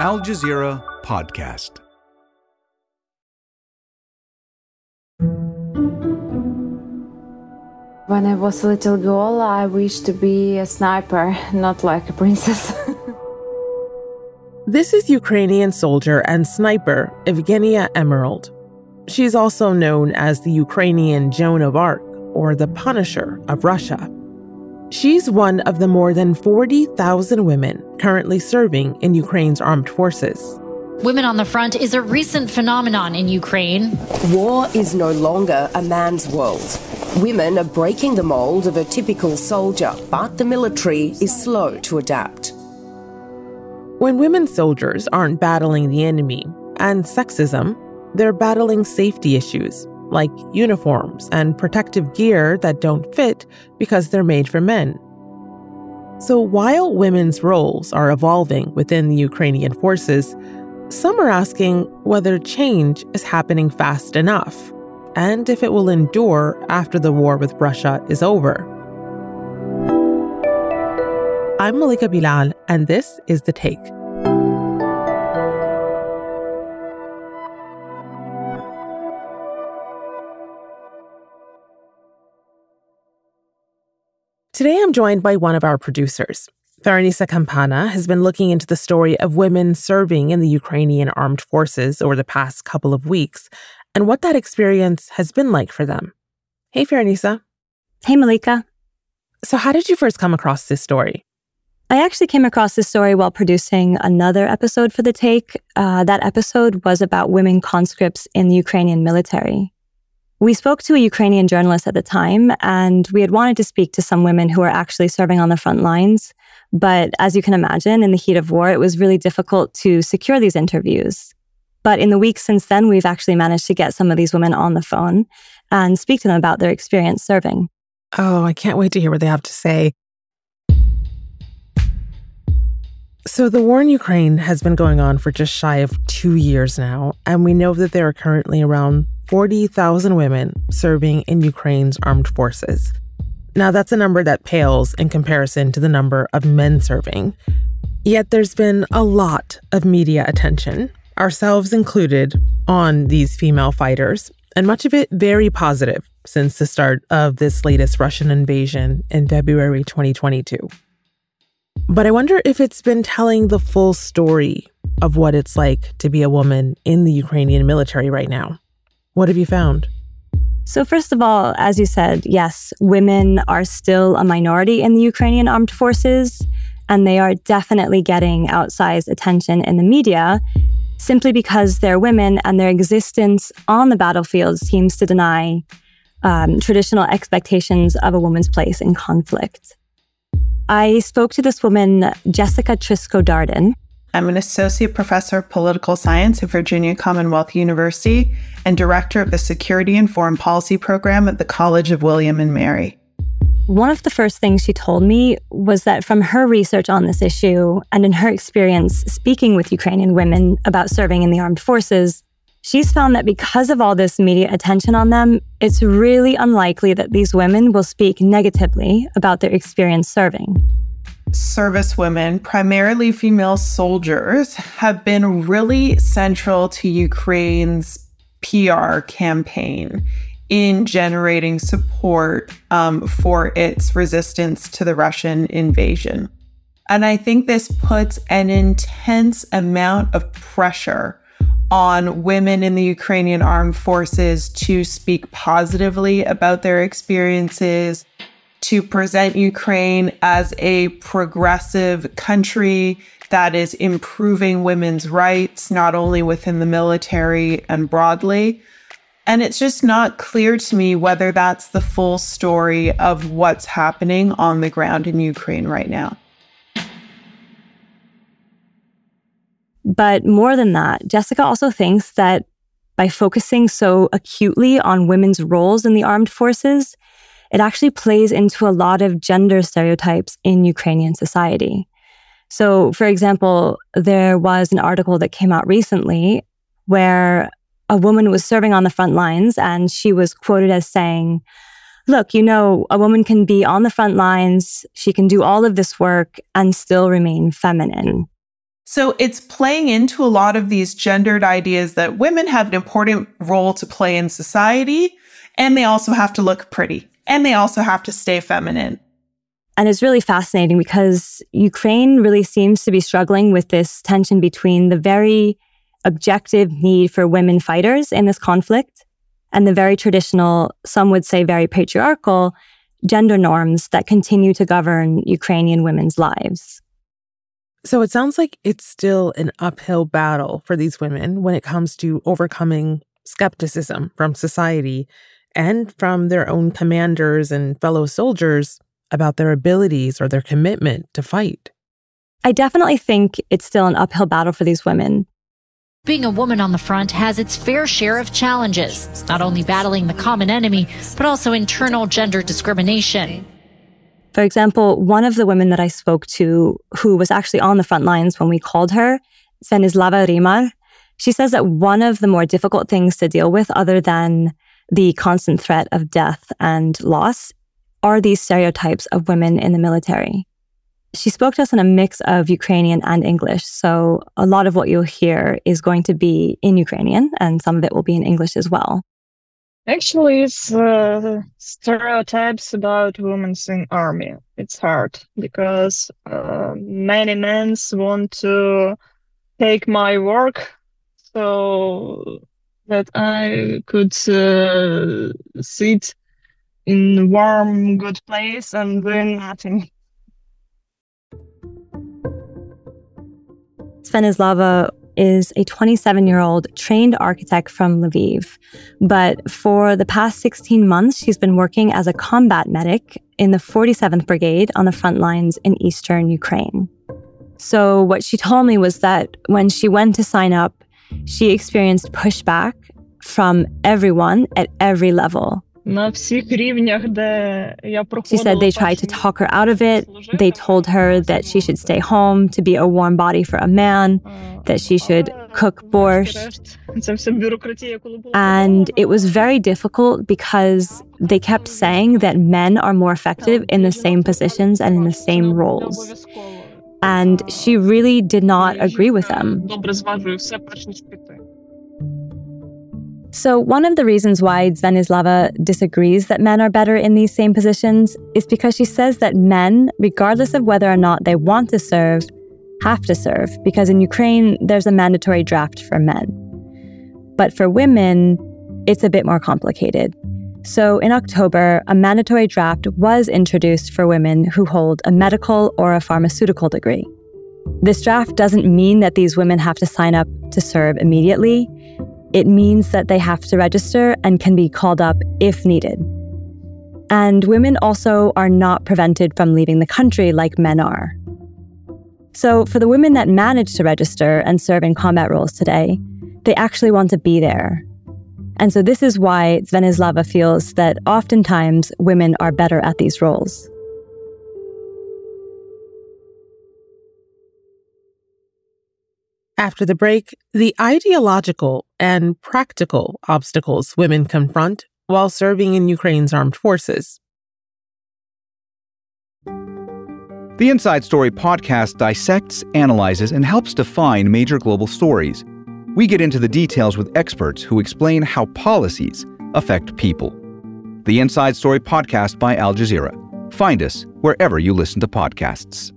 Al Jazeera Podcast. When I was a little girl, I wished to be a sniper, not like a princess. this is Ukrainian soldier and sniper Evgenia Emerald. She's also known as the Ukrainian Joan of Arc or the Punisher of Russia. She's one of the more than 40,000 women currently serving in Ukraine's armed forces. Women on the front is a recent phenomenon in Ukraine. War is no longer a man's world. Women are breaking the mold of a typical soldier, but the military is slow to adapt. When women soldiers aren't battling the enemy and sexism, they're battling safety issues like uniforms and protective gear that don't fit because they're made for men. So while women's roles are evolving within the Ukrainian forces, some are asking whether change is happening fast enough and if it will endure after the war with Russia is over. I'm Malika Bilal, and this is The Take. Today, I'm joined by one of our producers. Fahrinisa Campana has been looking into the story of women serving in the Ukrainian armed forces over the past couple of weeks and what that experience has been like for them. Hey, Fahrinisa. Hey, Malika. So, how did you first come across this story? I actually came across this story while producing another episode for The Take. Uh, that episode was about women conscripts in the Ukrainian military. We spoke to a Ukrainian journalist at the time, and we had wanted to speak to some women who are actually serving on the front lines. But as you can imagine, in the heat of war, it was really difficult to secure these interviews. But in the weeks since then, we've actually managed to get some of these women on the phone and speak to them about their experience serving. Oh, I can't wait to hear what they have to say. So, the war in Ukraine has been going on for just shy of two years now, and we know that there are currently around 40,000 women serving in Ukraine's armed forces. Now, that's a number that pales in comparison to the number of men serving. Yet, there's been a lot of media attention, ourselves included, on these female fighters, and much of it very positive since the start of this latest Russian invasion in February 2022. But I wonder if it's been telling the full story of what it's like to be a woman in the Ukrainian military right now. What have you found? So, first of all, as you said, yes, women are still a minority in the Ukrainian armed forces, and they are definitely getting outsized attention in the media simply because they're women and their existence on the battlefield seems to deny um, traditional expectations of a woman's place in conflict. I spoke to this woman, Jessica Trisko Darden, I'm an associate professor of political science at Virginia Commonwealth University and director of the Security and Foreign Policy program at the College of William and Mary. One of the first things she told me was that from her research on this issue and in her experience speaking with Ukrainian women about serving in the armed forces, she's found that because of all this media attention on them, it's really unlikely that these women will speak negatively about their experience serving service women, primarily female soldiers, have been really central to Ukraine's PR campaign in generating support um, for its resistance to the Russian invasion. And I think this puts an intense amount of pressure on women in the Ukrainian armed forces to speak positively about their experiences, to present Ukraine as a progressive country that is improving women's rights, not only within the military and broadly. And it's just not clear to me whether that's the full story of what's happening on the ground in Ukraine right now. But more than that, Jessica also thinks that by focusing so acutely on women's roles in the armed forces, it actually plays into a lot of gender stereotypes in Ukrainian society. So, for example, there was an article that came out recently where a woman was serving on the front lines and she was quoted as saying, Look, you know, a woman can be on the front lines, she can do all of this work and still remain feminine. So it's playing into a lot of these gendered ideas that women have an important role to play in society, and they also have to look pretty, and they also have to stay feminine. And it's really fascinating because Ukraine really seems to be struggling with this tension between the very objective need for women fighters in this conflict and the very traditional, some would say very patriarchal, gender norms that continue to govern Ukrainian women's lives. So it sounds like it's still an uphill battle for these women when it comes to overcoming skepticism from society and from their own commanders and fellow soldiers about their abilities or their commitment to fight. I definitely think it's still an uphill battle for these women. Being a woman on the front has its fair share of challenges, not only battling the common enemy, but also internal gender discrimination. For example, one of the women that I spoke to who was actually on the front lines when we called her, Dzvenyslava Rymar, she says that one of the more difficult things to deal with, other than the constant threat of death and loss, are these stereotypes of women in the military. She spoke to us in a mix of Ukrainian and English. So a lot of what you'll hear is going to be in Ukrainian and some of it will be in English as well. Actually, it's uh, stereotypes about women in army. It's hard because uh, many men want to take my work so that I could uh, sit in a warm, good place and doing nothing. Dzvenyslava is a 27 year old trained architect from Lviv. But for the past 16 months, she's been working as a combat medic in the 47th Brigade on the front lines in eastern Ukraine. So, what she told me was that when she went to sign up, she experienced pushback from everyone at every level. She said they tried to talk her out of it. They told her that she should stay home to be a warm body for a man, that she should cook borscht. And it was very difficult because they kept saying that men are more effective in the same positions and in the same roles. And she really did not agree with them. So, one of the reasons why Dzvenyslava disagrees that men are better in these same positions is because she says that men, regardless of whether or not they want to serve, have to serve, because in Ukraine, there's a mandatory draft for men. But for women, it's a bit more complicated. So, in October, a mandatory draft was introduced for women who hold a medical or a pharmaceutical degree. This draft doesn't mean that these women have to sign up to serve immediately it means that they have to register and can be called up if needed. And women also are not prevented from leaving the country like men are. So, for the women that manage to register and serve in combat roles today, they actually want to be there. And so, this is why Dzvenyslava feels that oftentimes women are better at these roles. After the break, the ideological and practical obstacles women confront while serving in Ukraine's armed forces. The Inside Story podcast dissects, analyzes, and helps define major global stories. We get into the details with experts who explain how policies affect people. The Inside Story podcast by Al Jazeera. Find us wherever you listen to podcasts.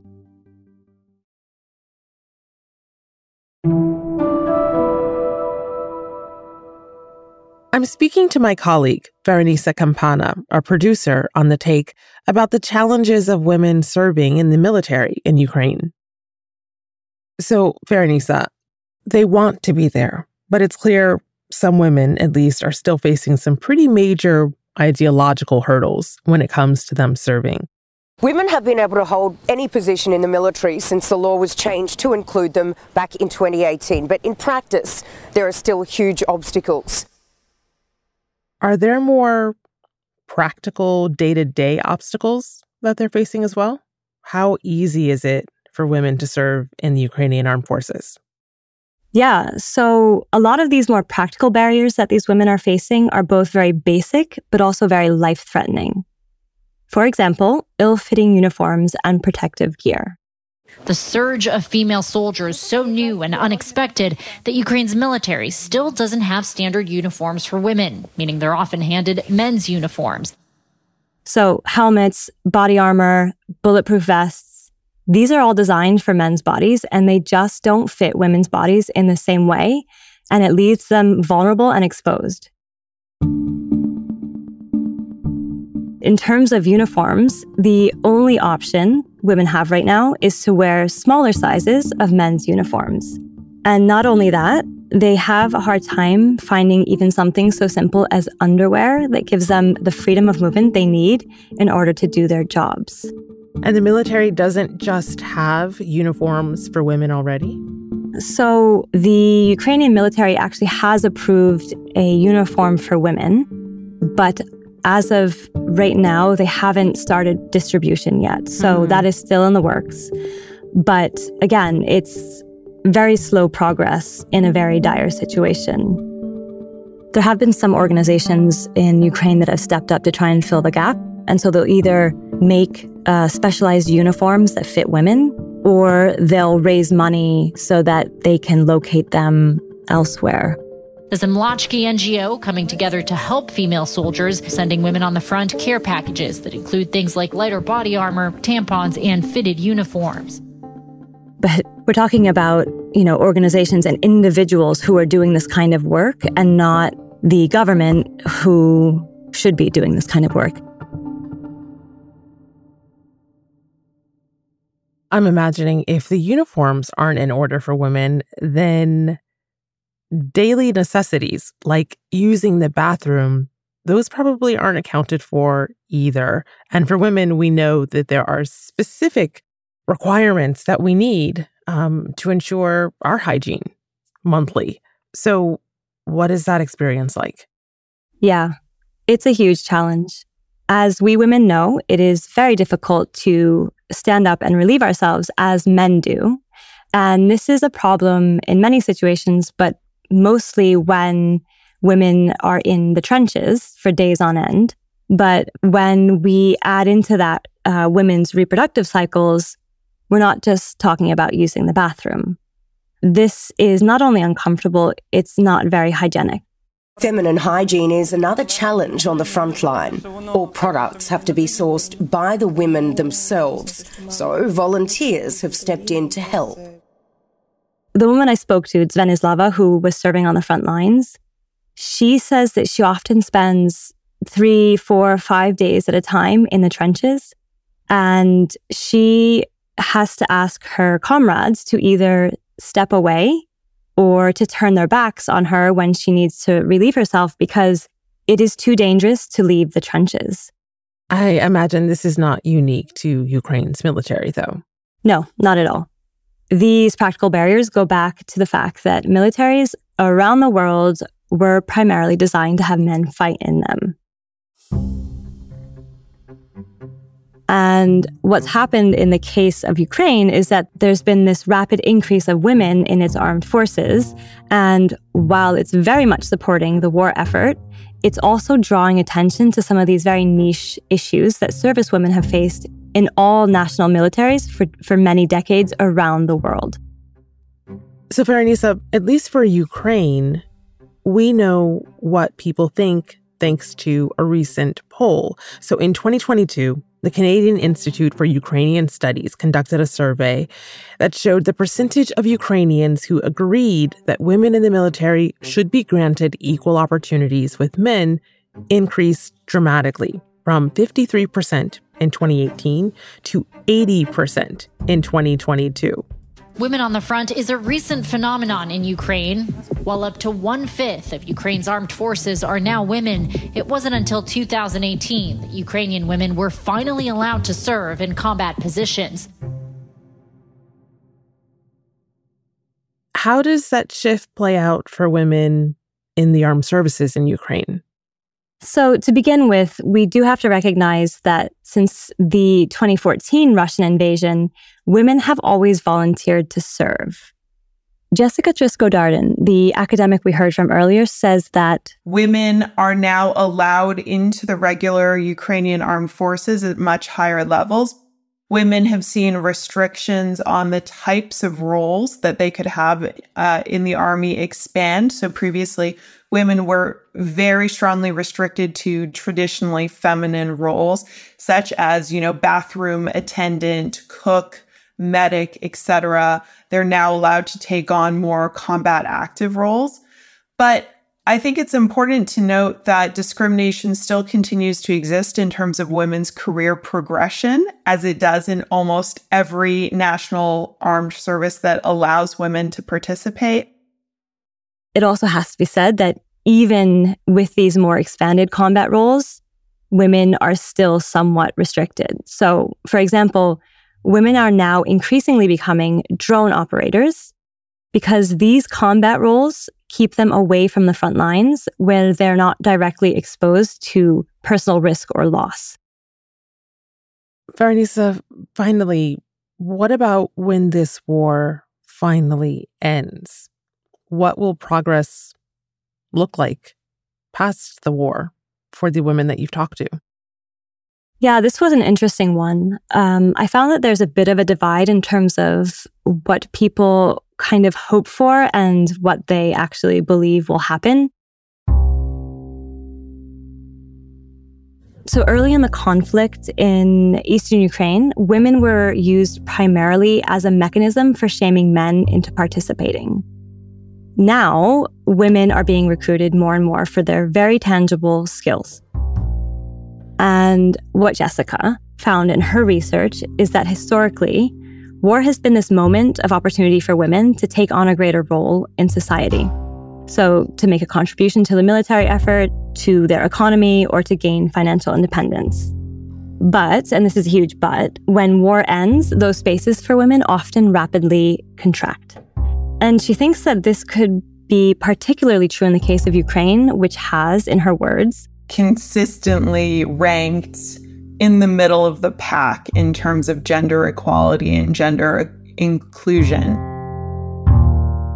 I'm speaking to my colleague, Fahrinisa Campana, our producer on The Take, about the challenges of women serving in the military in Ukraine. So, Fahrinisa, they want to be there, but it's clear some women, at least, are still facing some pretty major ideological hurdles when it comes to them serving. Women have been able to hold any position in the military since the law was changed to include them back in 2018. But in practice, there are still huge obstacles. Are there more practical day to day obstacles that they're facing as well? How easy is it for women to serve in the Ukrainian armed forces? Yeah. So a lot of these more practical barriers that these women are facing are both very basic, but also very life threatening. For example, ill fitting uniforms and protective gear. The surge of female soldiers so new and unexpected that Ukraine's military still doesn't have standard uniforms for women, meaning they're often handed men's uniforms. So, helmets, body armor, bulletproof vests, these are all designed for men's bodies and they just don't fit women's bodies in the same way. And it leaves them vulnerable and exposed. In terms of uniforms, the only option women have right now is to wear smaller sizes of men's uniforms. And not only that, they have a hard time finding even something so simple as underwear that gives them the freedom of movement they need in order to do their jobs. And the military doesn't just have uniforms for women already? So, the Ukrainian military actually has approved a uniform for women, but as of right now, they haven't started distribution yet. So mm-hmm. that is still in the works. But again, it's very slow progress in a very dire situation. There have been some organizations in Ukraine that have stepped up to try and fill the gap. And so they'll either make uh, specialized uniforms that fit women, or they'll raise money so that they can locate them elsewhere. The Zemlachki NGO coming together to help female soldiers, sending women on the front care packages that include things like lighter body armor, tampons, and fitted uniforms. But we're talking about, you know, organizations and individuals who are doing this kind of work and not the government who should be doing this kind of work. I'm imagining if the uniforms aren't in order for women, then daily necessities like using the bathroom, those probably aren't accounted for either. And for women, we know that there are specific requirements that we need um, to ensure our hygiene monthly. So, what is that experience like? Yeah, it's a huge challenge. As we women know, it is very difficult to stand up and relieve ourselves as men do. And this is a problem in many situations, but mostly when women are in the trenches for days on end. But when we add into that uh, women's reproductive cycles, we're not just talking about using the bathroom. This is not only uncomfortable, it's not very hygienic. Feminine hygiene is another challenge on the front line. All products have to be sourced by the women themselves, so volunteers have stepped in to help the woman I spoke to, Dzvenyslava, who was serving on the front lines, she says that she often spends three, four, five days at a time in the trenches. And she has to ask her comrades to either step away or to turn their backs on her when she needs to relieve herself because it is too dangerous to leave the trenches. I imagine this is not unique to Ukraine's military, though. No, not at all. These practical barriers go back to the fact that militaries around the world were primarily designed to have men fight in them. And what's happened in the case of Ukraine is that there's been this rapid increase of women in its armed forces. And while it's very much supporting the war effort, it's also drawing attention to some of these very niche issues that service women have faced in all national militaries for, for many decades around the world. So, Fahrinisa, at least for Ukraine, we know what people think thanks to a recent poll. So, in 2022, the Canadian Institute for Ukrainian Studies conducted a survey that showed the percentage of Ukrainians who agreed that women in the military should be granted equal opportunities with men increased dramatically from 53% in 2018 to 80% in 2022. Women on the front is a recent phenomenon in Ukraine. While up to one fifth of Ukraine's armed forces are now women, it wasn't until 2018 that Ukrainian women were finally allowed to serve in combat positions. How does that shift play out for women in the armed services in Ukraine? So, to begin with, we do have to recognize that since the 2014 Russian invasion, women have always volunteered to serve. Jessica Trisko Darden, the academic we heard from earlier, says that women are now allowed into the regular Ukrainian armed forces at much higher levels. Women have seen restrictions on the types of roles that they could have uh, in the army expand. So previously, women were very strongly restricted to traditionally feminine roles, such as, you know, bathroom attendant, cook, medic, etc. They're now allowed to take on more combat active roles. But I think it's important to note that discrimination still continues to exist in terms of women's career progression, as it does in almost every national armed service that allows women to participate. It also has to be said that even with these more expanded combat roles, women are still somewhat restricted. So, for example, women are now increasingly becoming drone operators because these combat roles keep them away from the front lines where they're not directly exposed to personal risk or loss. Fahrinisa, finally, what about when this war finally ends? What will progress look like past the war for the women that you've talked to? Yeah, this was an interesting one. Um, I found that there's a bit of a divide in terms of what people kind of hope for and what they actually believe will happen. So, early in the conflict in eastern Ukraine, women were used primarily as a mechanism for shaming men into participating. Now, women are being recruited more and more for their very tangible skills. And what Jessica found in her research is that historically, war has been this moment of opportunity for women to take on a greater role in society. So, to make a contribution to the military effort, to their economy, or to gain financial independence. But, and this is a huge but, when war ends, those spaces for women often rapidly contract. And she thinks that this could be particularly true in the case of Ukraine, which has, in her words, consistently ranked in the middle of the pack in terms of gender equality and gender inclusion.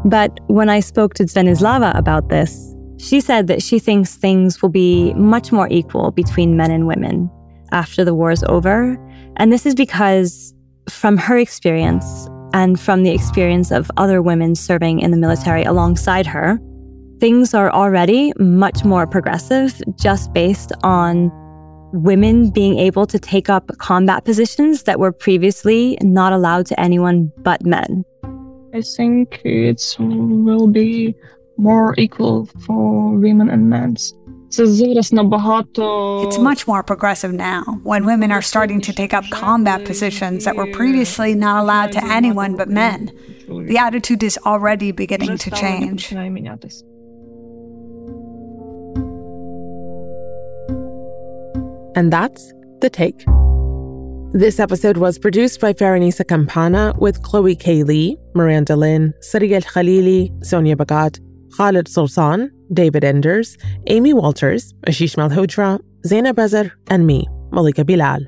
But when I spoke to Dzvenyslava about this, she said that she thinks things will be much more equal between men and women after the war is over. And this is because, from her experience and from the experience of other women serving in the military alongside her, things are already much more progressive just based on women being able to take up combat positions that were previously not allowed to anyone but men. I think it will be more equal for women and men. It's much more progressive now when women are starting to take up combat positions that were previously not allowed to anyone but men. The attitude is already beginning to change. And that's The Take. This episode was produced by Fahrinisa Campana with Chloe K. Lee, Miranda Lynn, Sariel Khalili, Sonia Bagat, Khalid Sultan, David Enders, Amy Walters, Ashish Malhotra, Zainab Azar, and me, Malika Bilal.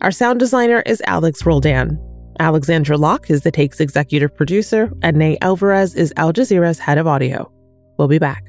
Our sound designer is Alex Roldan. Alexandra Locke is The Take's executive producer, and Ney Alvarez is Al Jazeera's head of audio. We'll be back.